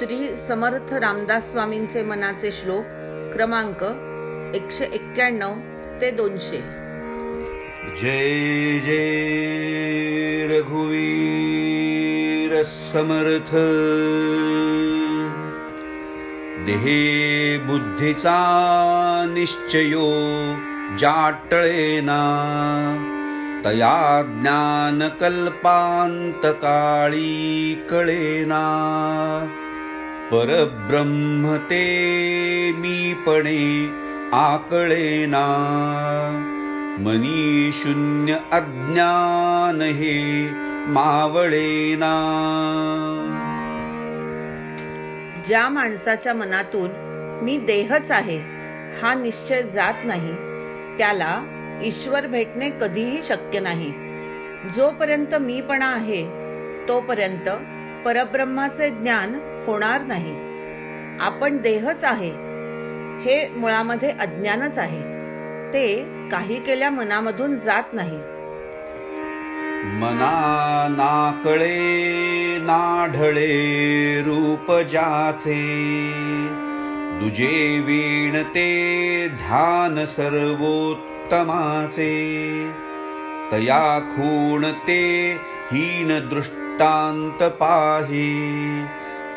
श्री समर्थ रामदास स्वामींचे मनाचे श्लोक क्रमांक एकशे एक्क्याण्णव ते दोनशे. जय जय रघुवीर समर्थ. देहे बुद्धीचा निश्चयो जाटळेना. तया ज्ञानकल्पान्तकाळी कळेना. परब्रह्म ते मीपणे आकळेना. मनी शून्य अज्ञान हे मावळेना. ज्या माणसाच्या मनातून मी देहच आहे हा निश्चय जात नाही. त्याला ईश्वर भेटणे कधीही शक्य नाही. जोपर्यंत मीपणा आहे तोपर्यंत परब्रह्माचे ज्ञान होणार नाही. आपण देहच आहे. हे मुळामध्ये अज्ञानच आहे. ते काही केल्या मनामधून जात नाही. मना नाकळे नाढळे रूप ज्याचे दुजे वीण ते ध्यान सर्वोत्तमाचे तया खूण ते हीन दृष्टांत पाहे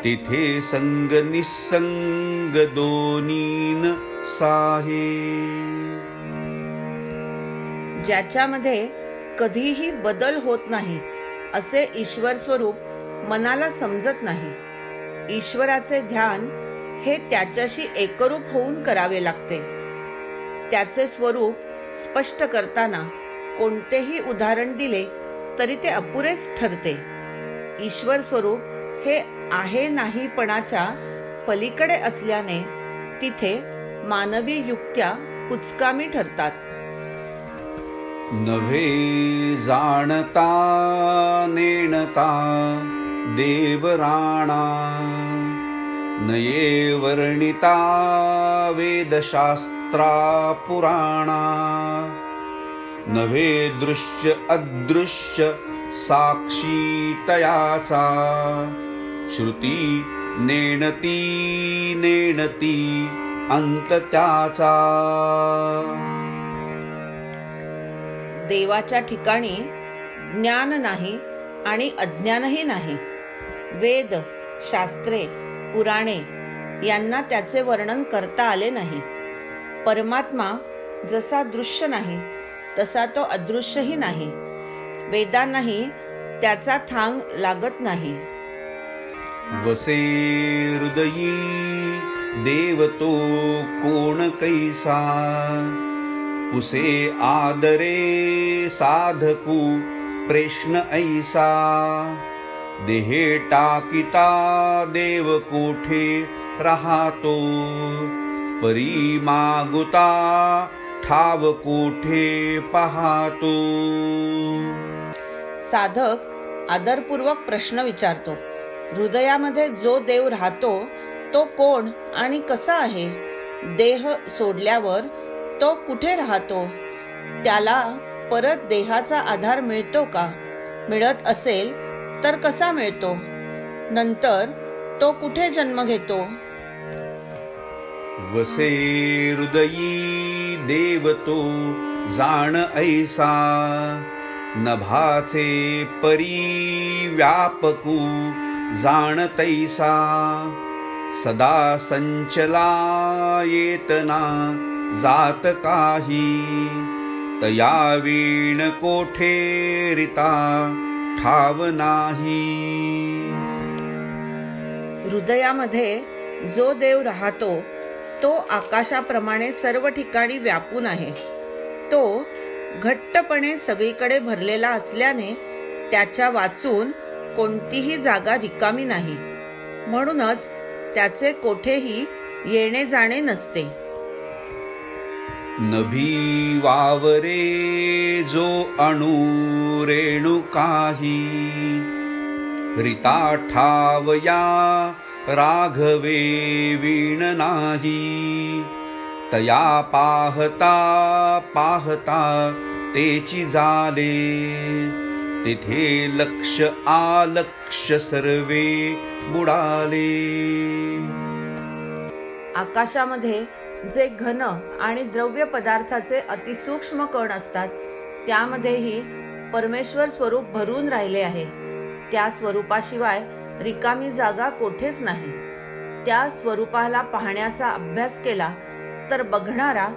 तिथे संग निसंग दोनीन साहे. ज्याच्यामध्ये कधीही बदल होत नाही असे ईश्वर स्वरूप मनाला समजत नाही. ईश्वराचे ध्यान हे त्याच्याशी एकरूप होऊन करावे लागते. त्याचे स्वरूप स्पष्ट करताना कोणतेही उदाहरण दिले तरी ते अपुरेच ठरते. ईश्वर स्वरूप हे आहे नाहीपणाच्या पलीकडे असल्याने तिथे मानवी युक्त्या कुचकामी ठरतात. नव्हे जाणता नेणता देवराणा नये वर्णिता वेदशास्त्रा पुराणा नव्हे दृश्य अदृश्य साक्षी तयाचा श्रुती नेणती नेणती अंत त्याचा. देवाच्या ठिकाणी ज्ञान नाही आणि अज्ञानही नाही. वेद शास्त्रे पुराणे यांना त्याचे वर्णन करता आले नाही. परमात्मा जसा दृश्य नाही तसा तो अदृश्यही नाही. वेदांनाही त्याचा थांग लागत नाही. वसे हृदयी देवतो कोण कैसा? पुसे आदरे साधकू प्रश्न ऐसा। देहे टाकिता देव कोठे राहतो? परी मागुता ठाव कोठे पाहतो? साधक आदरपूर्वक प्रश्न विचारतो. हृदयामध्ये जो देव राहतो तो कोण आणि कसा आहे? देह सोडल्यावर तो कुठे राहतो? त्याला परत देहाचा आधार मिळतो का? मिळत असेल तर कसा मिळतो? नंतर तो कुठे जन्म घेतो? वसे हृदयी देवतो जाण ऐसा नभाचे परी व्यापकू जाणतैसा सदा संचला येतना जात काही तया वीण कोठे रिता ठाव नाही. हृदयामध्ये जो देव राहतो तो आकाशाप्रमाणे सर्व ठिकाणी व्यापून आहे. तो घट्टपणे सगळीकडे भरलेला असल्याने त्याच्या वाचून कोणतीही जागा रिकामी नाही. म्हणूनच त्याचे कोठेही येणे जाणे नसते. नभी वावरे जो अणु रेणू काही रिता ठावया राघवे वीण नाही. तया पाहता पाहता तेची झाले तिथे लक्ष आलक्ष सर्वे बुडाले. आकाशामध्ये जे घन आणि द्रव्य पदार्थाचे अतिसूक्ष्म कण असतात त्यामध्येही परमेश्वर स्वरूप भरून राहिले आहे. त्या स्वरूपाशिवाय रिकामी जागा कोठेच नाही. त्या स्वरूपाला पाहण्याचा अभ्यास केला तर बघणारा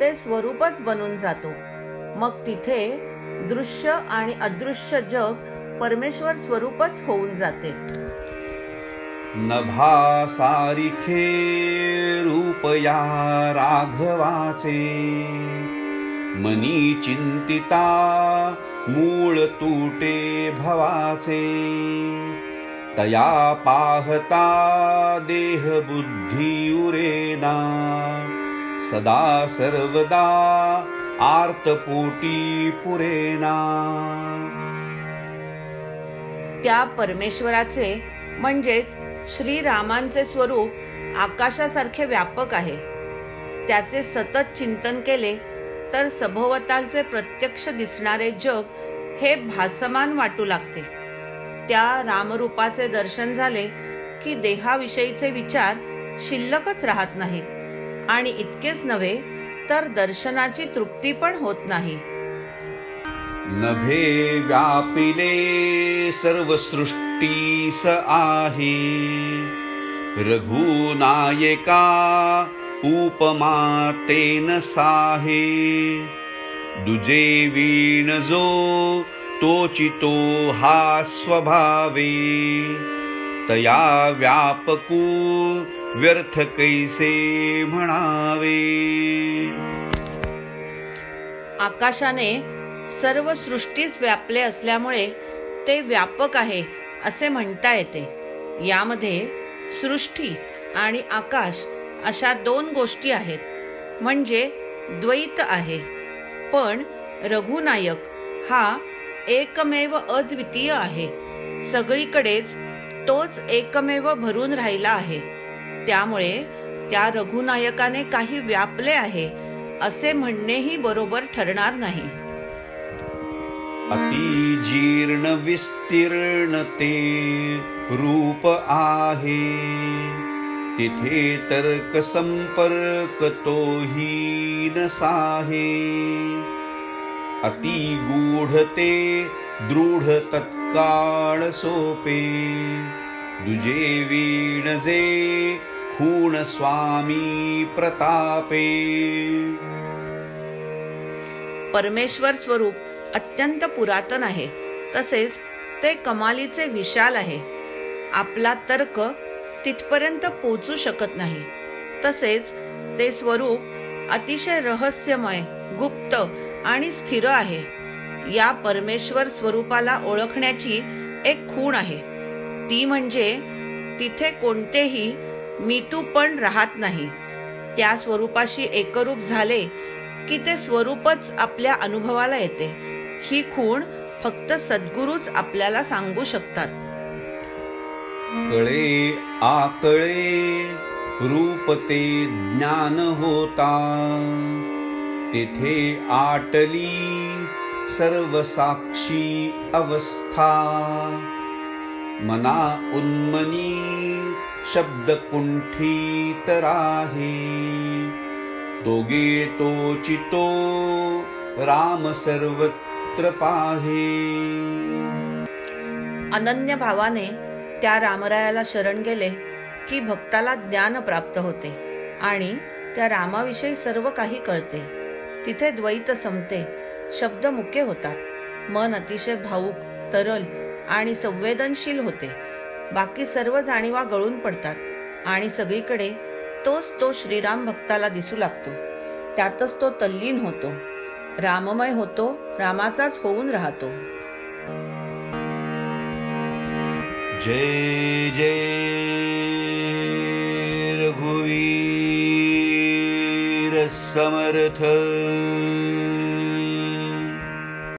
ते स्वरूपच बनून जातो. मग तिथे दृश्य आणि अदृश्य जग परमेश्वर स्वरूपच होऊन जाते. नभा सारिखे रूपया राघवाचे मनी चिंतिता मूळ तुटे भवाचे तया पाहता देह बुद्धी उरेना सदा सर्वदा आर्तपोटी पुरेना। त्या परमेश्वराचे म्हणजेच श्रीरामांचे स्वरूप आकाशासारखे व्यापक आहे. त्याचे सतत चिंतन केले तर सभोवतालचे प्रत्यक्ष दिसणारे जग हे भासमान वाटू लागते. त्या रामरूपाचे दर्शन झाले की देहाविषयीचे विचार शिल्लकच राहत नाहीत. आणि इतकेच नव्हे तर दर्शनाची तृप्ती पण होत नाही. नभे व्यापिले सर्व सृष्टीस आहे. रघुनायका उपमा तेन साहे. दुजे वीण जो तोचितो हा स्वभावे. तया व्यापकू व्यर्थ कैसे म्हणावे? आकाशाने सर्व सृष्टीस व्यापले असल्यामुळे ते व्यापक आहे असे म्हणता येते. यामध्ये सृष्टी आणि आकाश अशा दोन गोष्टी आहेत. म्हणजे द्वैत आहे. पण रघुनायक हा एकमेव अद्वितीय आहे. सगळीकडेच तोच एकमेव भरून राहिला आहे. त्यामुळे त्या रघुनायकाने काही व्यापले आहे असे म्हणणेही बरोबर ठरणार नाही. अति जीर्ण विस्तीर्ण ते रूप आहे. तिथे तर्क संपर्क तोही अति गूढ ते दृढ तत्काळ सोपे. दुजे वीण जे स्वामी प्रतापे। परमेश्वर स्वरूप अत्यंत पुरातन आहे तसेच ते कमालीचे विशाल आहे. आपला तर्क तिथपर्यंत पोचू शकत नाही तसेच ते स्वरूप अतिशय रहस्यमय गुप्त आणि स्थिर आहे. या परमेश्वर स्वरूपाला ओळखण्याची एक खूण आहे. ती म्हणजे तिथे कोणतेही मीतू पण राहत नाही. त्या स्वरूपाशी एकरूप झाले की ते स्वरूपच आपल्या अनुभवाला येते. ही खूण फक्त सद्गुरूच आपल्याला सांगू शकतात. कळे आकळे रूप ते ज्ञान होता. तिथे आटली सर्वसाक्षी अवस्था. मना उन्मनी शब्द कुंठीत राही दोगे तो चितो राम सर्वत्र पाहे। अनन्य भावाने त्या रामरायाला शरण गेले की भक्ताला ज्ञान प्राप्त होते आणि त्या रामाविषयी सर्व काही कळते. तिथे द्वैत संपते शब्द मुके होतात. मन अतिशय भाऊक तरल आणि संवेदनशील होते. बाकी सर्व जाणीवा गळून पडतात. आणि सगळीकडे तोच तो श्रीराम भक्ताला दिसू लागतो. त्यातच तो तल्लीन होतो. राममय होतो रामाचाच होऊन राहतो. जय जय रघुवीर समर्थ.